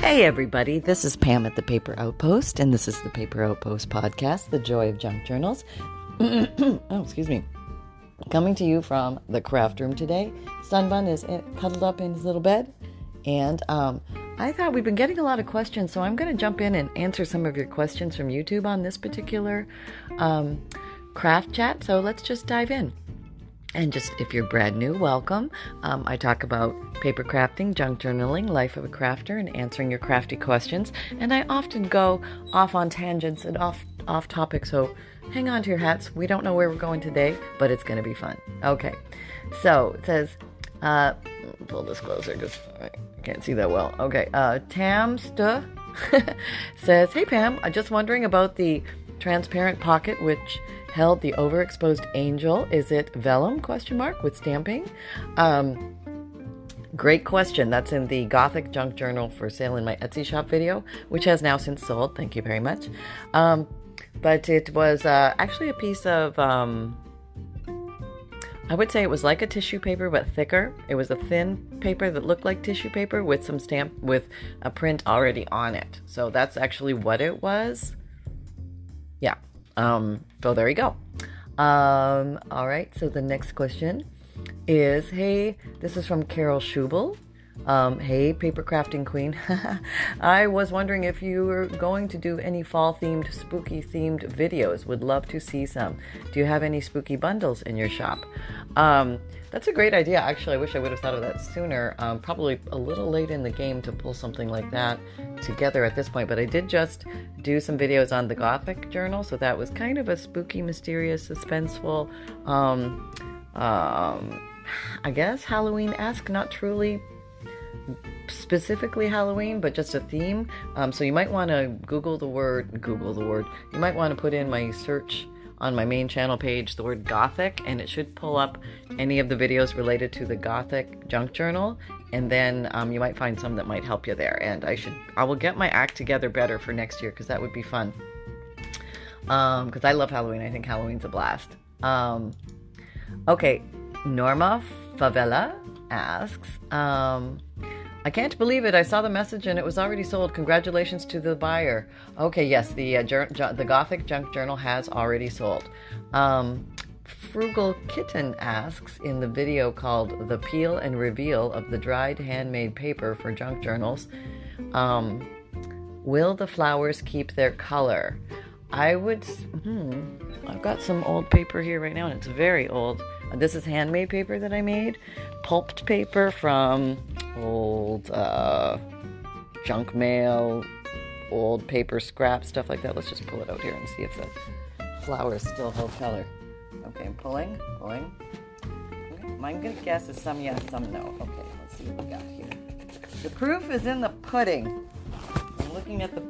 Hey, everybody, this is Pam at the Paper Outpost, and this is the Paper Outpost podcast, The Joy of Junk Journals. oh, excuse me. Coming to you from the craft room today. Sunbun is in, cuddled up in his little bed, and um, I thought we've been getting a lot of questions, so I'm going to jump in and answer some of your questions from YouTube on this particular um, craft chat. So let's just dive in. And just if you're brand new, welcome. Um, I talk about paper crafting, junk journaling, life of a crafter, and answering your crafty questions. And I often go off on tangents and off off topic, so hang on to your hats. We don't know where we're going today, but it's going to be fun. Okay, so it says, uh, pull this closer because I can't see that well. Okay, uh, says, Hey Pam, I'm just wondering about the transparent pocket which held the overexposed angel. Is it vellum? Question mark with stamping. Um, great question. That's in the Gothic Junk Journal for sale in my Etsy shop video, which has now since sold. Thank you very much. Um, but it was uh, actually a piece of. Um, I would say it was like a tissue paper but thicker. It was a thin paper that looked like tissue paper with some stamp with a print already on it. So that's actually what it was. Yeah. Um, so there you go. Um, all right. So the next question is Hey, this is from Carol Schubel. Um, hey, paper crafting queen. I was wondering if you were going to do any fall themed, spooky themed videos. Would love to see some. Do you have any spooky bundles in your shop? Um, that's a great idea. Actually, I wish I would have thought of that sooner. Um, probably a little late in the game to pull something like that together at this point, but I did just do some videos on the Gothic Journal, so that was kind of a spooky, mysterious, suspenseful, um, um, I guess Halloween esque, not truly specifically Halloween, but just a theme. Um, so you might want to Google the word, Google the word. You might want to put in my search on my main channel page the word Gothic, and it should pull up any of the videos related to the Gothic Junk Journal. And then um, you might find some that might help you there. And I should, I will get my act together better for next year because that would be fun. Because um, I love Halloween. I think Halloween's a blast. Um, okay, Norma Favela asks, um, I can't believe it. I saw the message and it was already sold. Congratulations to the buyer. Okay, yes, the uh, jur- ju- the Gothic Junk Journal has already sold. Um, Frugal Kitten asks in the video called "The Peel and Reveal of the Dried Handmade Paper for Junk Journals." Um, will the flowers keep their color? I would. Hmm, I've got some old paper here right now, and it's very old. This is handmade paper that I made, pulped paper from old uh, junk mail, old paper scrap, stuff like that. Let's just pull it out here and see if the flowers still hold color. Okay, I'm pulling, pulling. Okay, I'm gonna guess is some yes, some no. Okay, let's see what we got here. The proof is in the pudding. I'm looking at the.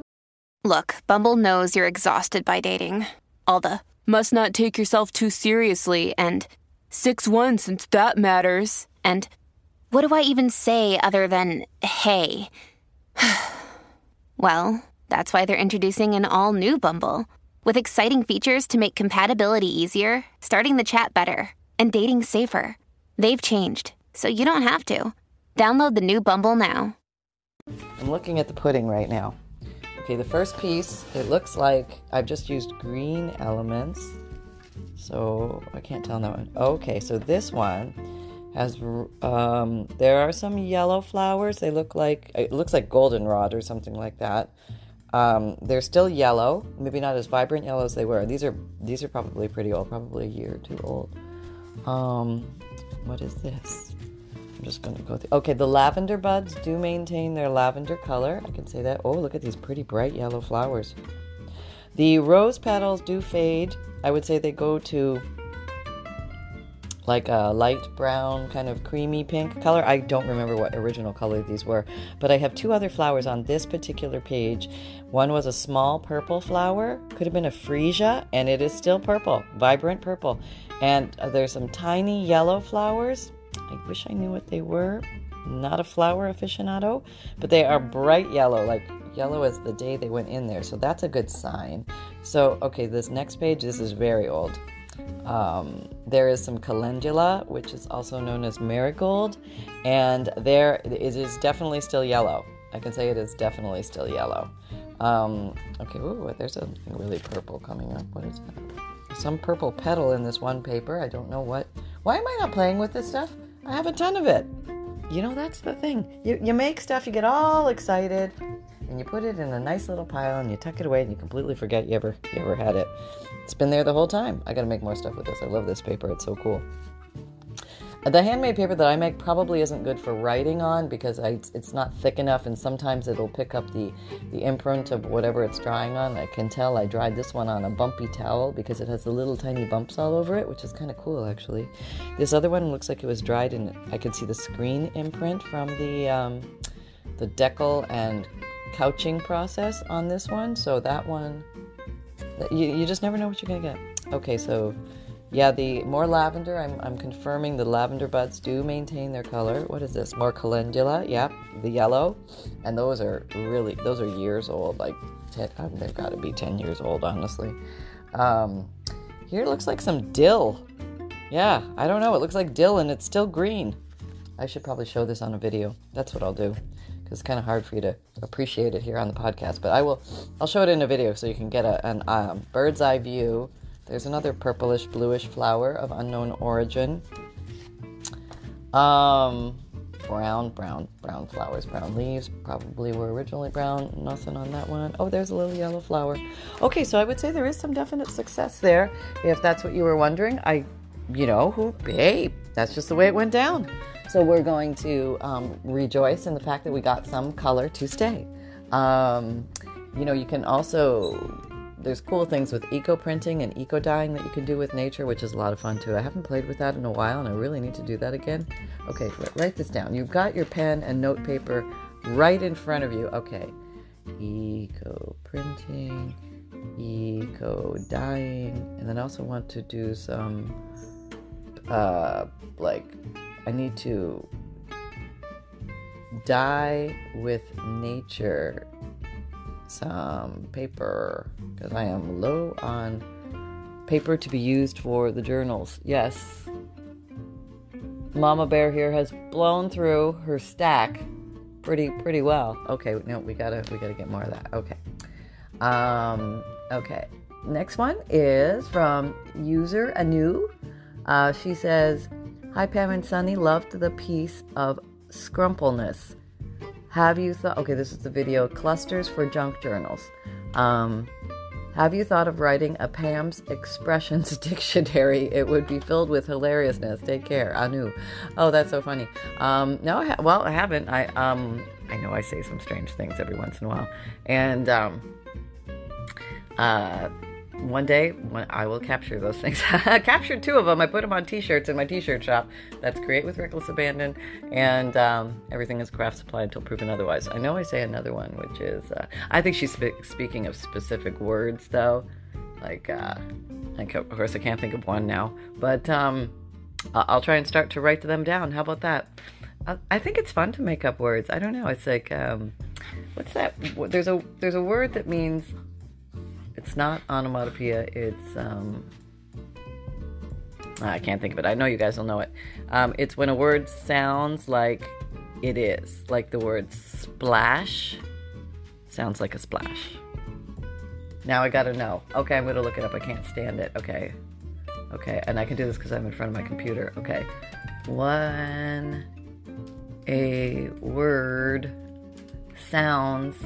Look, Bumble knows you're exhausted by dating. All the must not take yourself too seriously and 6 1 since that matters. And what do I even say other than hey? well, that's why they're introducing an all new Bumble with exciting features to make compatibility easier, starting the chat better, and dating safer. They've changed, so you don't have to. Download the new Bumble now. I'm looking at the pudding right now. Okay, the first piece, it looks like I've just used green elements. So I can't tell that one. Okay, so this one has um, there are some yellow flowers. They look like it looks like goldenrod or something like that. Um, they're still yellow, maybe not as vibrant yellow as they were. These are these are probably pretty old, probably a year or two old. Um, what is this? I'm just gonna go. through. okay, the lavender buds do maintain their lavender color. I can say that. Oh, look at these pretty bright yellow flowers. The rose petals do fade. I would say they go to like a light brown, kind of creamy pink color. I don't remember what original color these were, but I have two other flowers on this particular page. One was a small purple flower, could have been a freesia, and it is still purple, vibrant purple. And there's some tiny yellow flowers. I wish I knew what they were. Not a flower aficionado, but they are bright yellow, like yellow as the day they went in there. So that's a good sign. So, okay, this next page, this is very old. Um, there is some calendula, which is also known as marigold, and there it is definitely still yellow. I can say it is definitely still yellow. Um, okay, ooh, there's something really purple coming up. What is that? Some purple petal in this one paper. I don't know what. Why am I not playing with this stuff? I have a ton of it. You know, that's the thing. You, you make stuff, you get all excited, and you put it in a nice little pile, and you tuck it away, and you completely forget you ever you ever had it. It's been there the whole time. I got to make more stuff with this. I love this paper. It's so cool. The handmade paper that I make probably isn't good for writing on because I, it's not thick enough, and sometimes it'll pick up the, the imprint of whatever it's drying on. I can tell I dried this one on a bumpy towel because it has the little tiny bumps all over it, which is kind of cool actually. This other one looks like it was dried, and I can see the screen imprint from the um, the deckle and couching process on this one. So that one, you, you just never know what you're gonna get. Okay, so yeah, the more lavender, I'm, I'm confirming the lavender buds do maintain their color. What is this? More calendula, yep, the yellow. And those are really, those are years old, like, ten, oh, they've got to be 10 years old, honestly. Um, here looks like some dill. Yeah, I don't know, it looks like dill and it's still green. I should probably show this on a video. That's what I'll do. It's kind of hard for you to appreciate it here on the podcast. But I will, I'll show it in a video so you can get a, an um, bird's eye view there's another purplish bluish flower of unknown origin. Um, brown, brown, brown flowers, brown leaves. Probably were originally brown. Nothing on that one. Oh, there's a little yellow flower. Okay, so I would say there is some definite success there. If that's what you were wondering, I, you know, who, that's just the way it went down. So we're going to um, rejoice in the fact that we got some color to stay. Um, you know, you can also there's cool things with eco printing and eco dyeing that you can do with nature, which is a lot of fun too. I haven't played with that in a while, and I really need to do that again. Okay, write this down. You've got your pen and note paper right in front of you. Okay, eco printing, eco dyeing, and then I also want to do some, uh, like, I need to dye with nature some paper because I am low on paper to be used for the journals. Yes. Mama Bear here has blown through her stack pretty pretty well. Okay, no, we gotta we gotta get more of that. Okay. Um, okay. Next one is from user Anu. Uh, she says, "Hi Pam and Sunny, loved the piece of scrumpleness. Have you thought? Okay, this is the video clusters for junk journals. Um, have you thought of writing a Pam's expressions dictionary? It would be filled with hilariousness. Take care, Anu. Oh, that's so funny. Um, no, I ha- well, I haven't. I um, I know I say some strange things every once in a while, and um, uh, one day I will capture those things. I captured two of them. I put them on T-shirts in my T-shirt shop. That's Create with Reckless Abandon, and um, everything is craft supply until proven otherwise. I know I say another one, which is uh, I think she's spe- speaking of specific words though. Like, uh, of course, I can't think of one now, but um, I'll try and start to write them down. How about that? I think it's fun to make up words. I don't know. It's like, um, what's that? There's a there's a word that means it's not onomatopoeia. It's um, I can't think of it. I know you guys will know it. Um, it's when a word sounds like it is, like the word splash sounds like a splash. Now I gotta know. Okay, I'm gonna look it up. I can't stand it. Okay. Okay, and I can do this because I'm in front of my computer. Okay. When a word sounds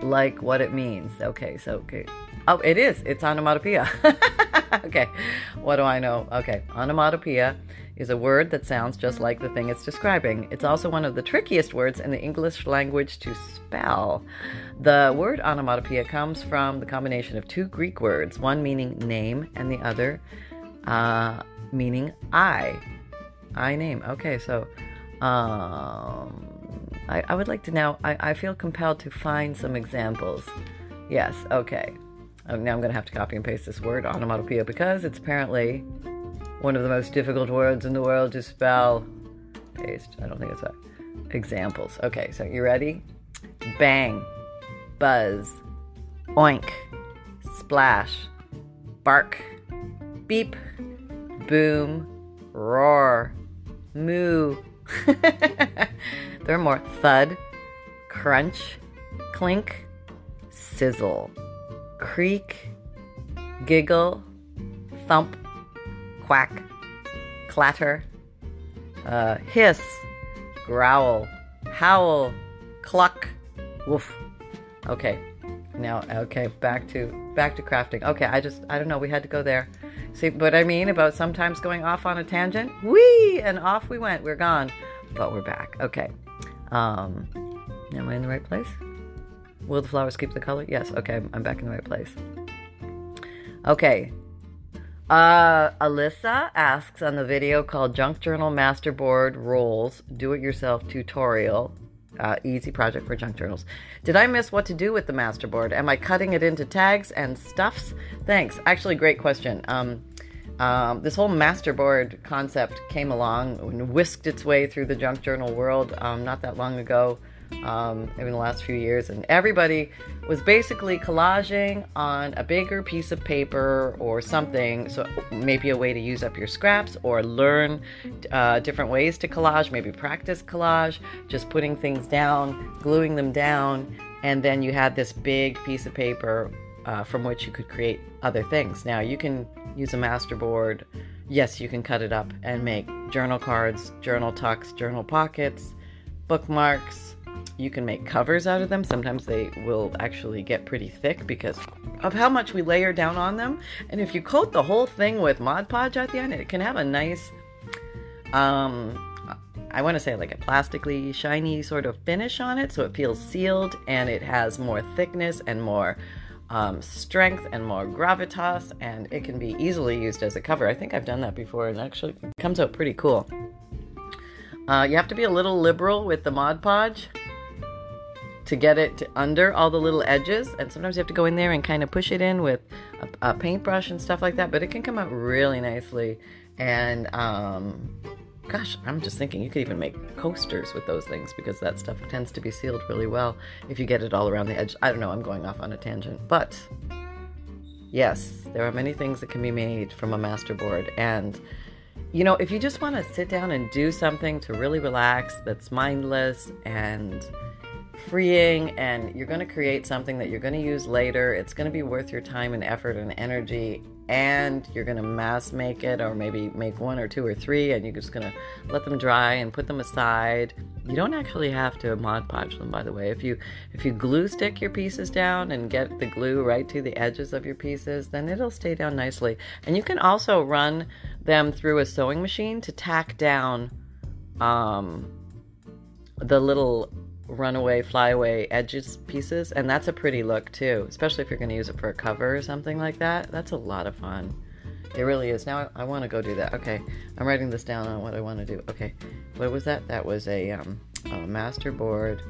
like what it means. Okay, so okay. Oh, it is. It's onomatopoeia. okay, what do I know? Okay, onomatopoeia is a word that sounds just like the thing it's describing. It's also one of the trickiest words in the English language to spell. The word onomatopoeia comes from the combination of two Greek words, one meaning name and the other uh, meaning I. I name. Okay, so um, I, I would like to now, I, I feel compelled to find some examples. Yes, okay. Oh, now I'm going to have to copy and paste this word, onomatopoeia, because it's apparently one of the most difficult words in the world to spell. Paste. I don't think it's that. Examples. Okay, so you ready? Bang, buzz, oink, splash, bark, beep, boom, roar, moo, there are more thud, crunch, clink, sizzle, creak, giggle, thump, quack, clatter, uh, hiss, growl, howl, cluck, woof. Okay, now okay, back to back to crafting. Okay, I just I don't know. We had to go there. See what I mean about sometimes going off on a tangent? Whee! And off we went. We're gone, but we're back. Okay. Um, am I in the right place? Will the flowers keep the color? Yes. Okay, I'm back in the right place. Okay. Uh, Alyssa asks on the video called Junk Journal Masterboard Rolls Do It Yourself Tutorial uh, easy project for junk journals. Did I miss what to do with the masterboard? Am I cutting it into tags and stuffs? Thanks. Actually, great question. Um, um, this whole masterboard concept came along and whisked its way through the junk journal world um, not that long ago um, in the last few years, and everybody was basically collaging on a bigger piece of paper or something. So maybe a way to use up your scraps or learn uh, different ways to collage. Maybe practice collage, just putting things down, gluing them down, and then you had this big piece of paper uh, from which you could create other things. Now you can use a masterboard. Yes, you can cut it up and make journal cards, journal tucks, journal pockets, bookmarks, you can make covers out of them. Sometimes they will actually get pretty thick because of how much we layer down on them. And if you coat the whole thing with Mod Podge at the end, it can have a nice, um, I want to say like a plastically shiny sort of finish on it. So it feels sealed and it has more thickness and more um, strength and more gravitas. And it can be easily used as a cover. I think I've done that before and actually comes out pretty cool. Uh, you have to be a little liberal with the Mod Podge to get it under all the little edges. And sometimes you have to go in there and kind of push it in with a, a paintbrush and stuff like that. But it can come out really nicely. And um, gosh, I'm just thinking you could even make coasters with those things because that stuff tends to be sealed really well if you get it all around the edge. I don't know, I'm going off on a tangent. But yes, there are many things that can be made from a masterboard. And you know, if you just want to sit down and do something to really relax that's mindless and freeing and you're going to create something that you're going to use later. It's going to be worth your time and effort and energy and you're going to mass make it or maybe make one or two or three and you're just going to let them dry and put them aside. You don't actually have to Mod Podge them by the way. If you if you glue stick your pieces down and get the glue right to the edges of your pieces, then it'll stay down nicely. And you can also run them through a sewing machine to tack down um, the little runaway, flyaway edges pieces, and that's a pretty look too, especially if you're going to use it for a cover or something like that. That's a lot of fun. It really is. Now I, I want to go do that. Okay, I'm writing this down on what I want to do. Okay, what was that? That was a, um, a master board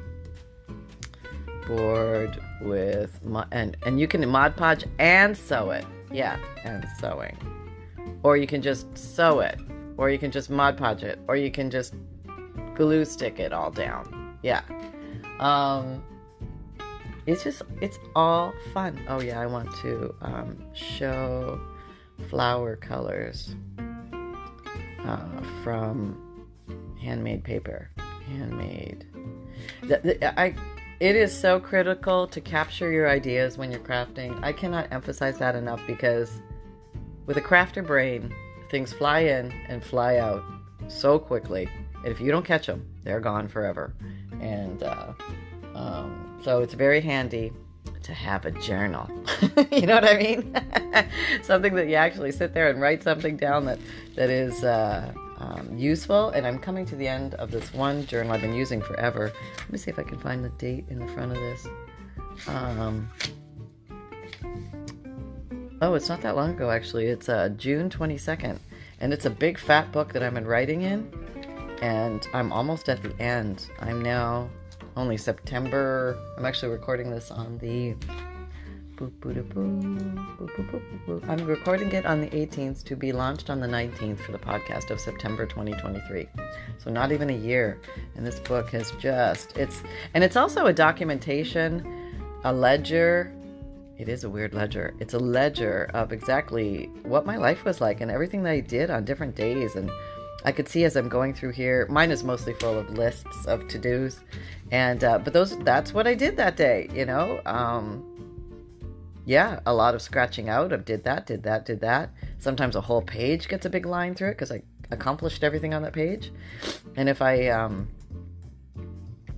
board with and and you can Mod Podge and sew it. Yeah, and sewing. Or you can just sew it, or you can just Mod Podge it, or you can just glue stick it all down. Yeah. Um, it's just, it's all fun. Oh, yeah, I want to um, show flower colors uh, from handmade paper. Handmade. The, the, I, it is so critical to capture your ideas when you're crafting. I cannot emphasize that enough because with a crafter brain, things fly in and fly out so quickly. And if you don't catch them, they're gone forever and uh, um, so it's very handy to have a journal. you know what I mean? something that you actually sit there and write something down that that is uh, um, useful. And I'm coming to the end of this one journal I've been using forever. Let me see if I can find the date in the front of this. Um, oh, it's not that long ago actually. It's uh, June 22nd, and it's a big fat book that I've been writing in and I'm almost at the end. I'm now only September. I'm actually recording this on the. I'm recording it on the 18th to be launched on the 19th for the podcast of September 2023. So not even a year. And this book has just it's and it's also a documentation, a ledger. It is a weird ledger. It's a ledger of exactly what my life was like and everything that I did on different days and I could see as I'm going through here. Mine is mostly full of lists of to dos, and uh, but those that's what I did that day. You know, um, yeah, a lot of scratching out of did that, did that, did that. Sometimes a whole page gets a big line through it because I accomplished everything on that page. And if I um,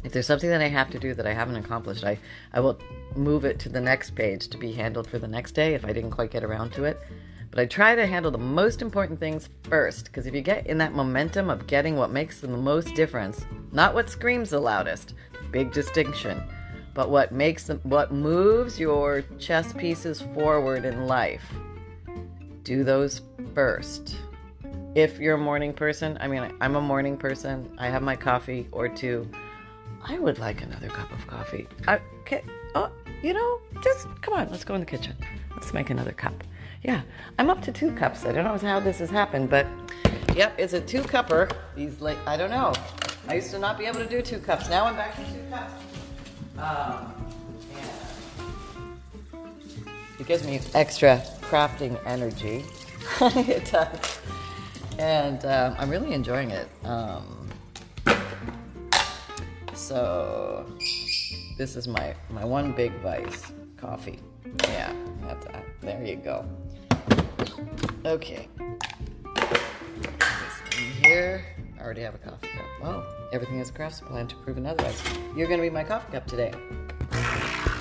if there's something that I have to do that I haven't accomplished, I I will move it to the next page to be handled for the next day if I didn't quite get around to it. But I try to handle the most important things first because if you get in that momentum of getting what makes the most difference, not what screams the loudest, big distinction, but what makes them, what moves your chess pieces forward in life, do those first. If you're a morning person, I mean, I'm a morning person. I have my coffee or two. I would like another cup of coffee. Okay. Oh, you know, just come on. Let's go in the kitchen. Let's make another cup. Yeah, I'm up to two cups. I don't know how this has happened, but yep, it's a two cupper. These like I don't know. I used to not be able to do two cups. Now I'm back to two cups. Um, it gives me extra crafting energy. it does, and um, I'm really enjoying it. Um, so this is my my one big vice coffee. Yeah, that's that. There you go. Okay. here. I already have a coffee cup. Oh, everything is craft supply to prove otherwise. You're going to be my coffee cup today.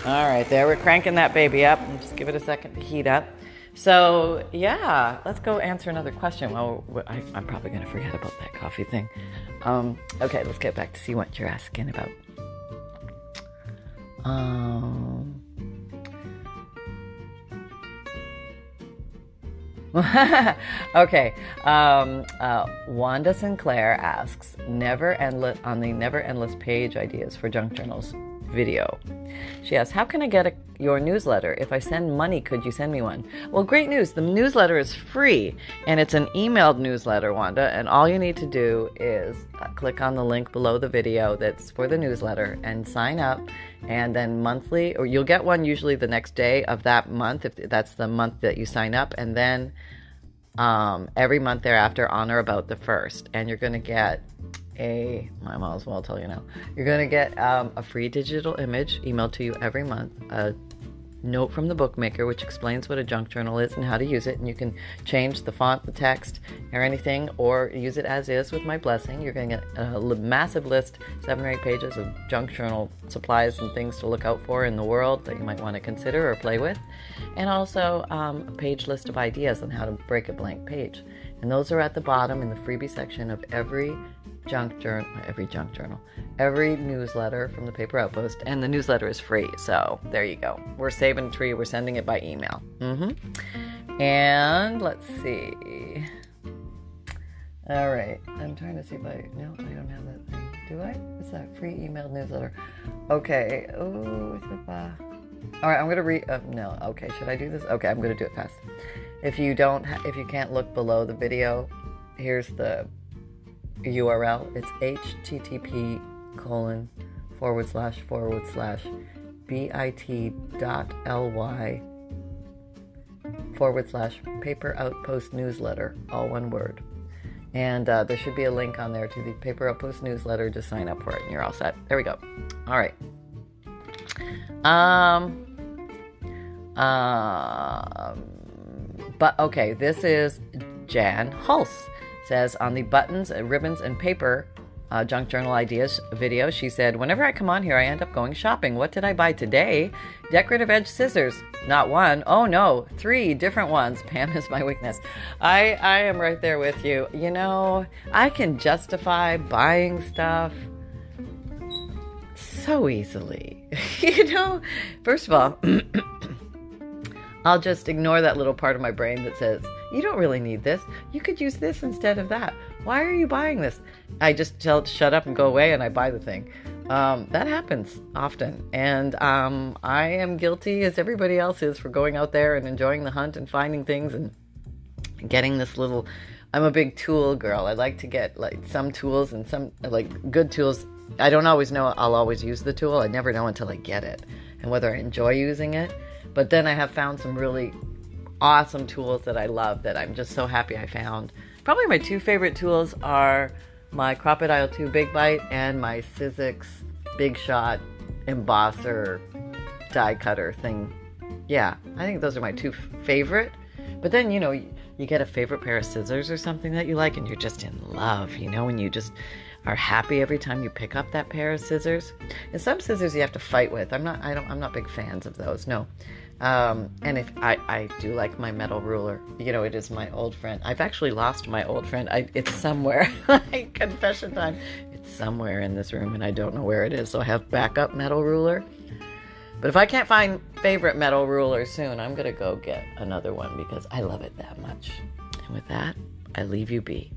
All right, there. We're cranking that baby up. And just give it a second to heat up. So, yeah, let's go answer another question. Well, I, am probably going to forget about that coffee thing. Um, okay, let's get back to see what you're asking about. Um, okay. Um, uh, Wanda Sinclair asks, "Never endless on the never endless page ideas for junk journals video." She asks, "How can I get a, your newsletter? If I send money, could you send me one?" Well, great news. The newsletter is free, and it's an emailed newsletter, Wanda. And all you need to do is uh, click on the link below the video that's for the newsletter and sign up and then monthly or you'll get one usually the next day of that month if that's the month that you sign up. And then um, every month thereafter on or about the first. And you're going to get a i might as well tell you now. You're going to get um, a free digital image emailed to you every month note from the bookmaker which explains what a junk journal is and how to use it. And you can change the font the text or anything or use it as is with my blessing. You're going to get a massive list seven or eight pages of junk journal supplies and things to look out for in the world that you might want to consider or play with. And also um, a page list of ideas on how to break a blank page. And those are at the bottom in the freebie section of every junk journal, every junk journal, every newsletter from the paper outpost, and the newsletter is free. So there you go. We're saving a tree. We're sending it by email. Mm-hmm. And let's see. All right. I'm trying to see if I. No, I don't have that thing. Do I? What's that free email newsletter? Okay. Oh, it's. All right. I'm gonna read. Uh, no. Okay. Should I do this? Okay. I'm gonna do it fast. If you don't, ha- if you can't look below the video, here's the URL. It's http colon forward slash forward slash bit dot ly forward slash paper outpost newsletter, all one word. And uh, there should be a link on there to the paper outpost newsletter. Just sign up for it and you're all set. There we go. All right. Um, um, but okay, this is Jan Hulse says on the buttons, and ribbons, and paper uh, junk journal ideas video, she said, Whenever I come on here, I end up going shopping. What did I buy today? Decorative edge scissors. Not one. Oh no, three different ones. Pam is my weakness. I, I am right there with you. You know, I can justify buying stuff so easily. you know, first of all, I'll just ignore that little part of my brain that says, you don't really need this. You could use this instead of that. Why are you buying this? I just tell it to shut up and go away and I buy the thing. Um, that happens often. And um, I am guilty, as everybody else is, for going out there and enjoying the hunt and finding things and getting this little. I'm a big tool girl. I like to get like some tools and some like good tools. I don't always know I'll always use the tool. I never know until I get it and whether I enjoy using it. But then I have found some really awesome tools that I love that I'm just so happy I found probably my two favorite tools are my Crop-A-Dile 2 Big Bite and my Sizzix Big Shot embosser die cutter thing. Yeah, I think those are my two favorite. But then, you know, you get a favorite pair of scissors or something that you like and you're just in love, you know, and you just are happy every time you pick up that pair of scissors. And some scissors you have to fight with. I'm not I don't I'm not big fans of those. No. Um, and if I, I do like my metal ruler, you know, it is my old friend. I've actually lost my old friend. I, it's somewhere. Confession time. It's somewhere in this room, and I don't know where it is. So I have backup metal ruler. But if I can't find favorite metal ruler soon, I'm gonna go get another one because I love it that much. And with that, I leave you be.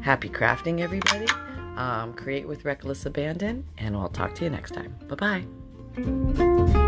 Happy crafting, everybody. Um, create with reckless abandon, and I'll talk to you next time. Bye bye.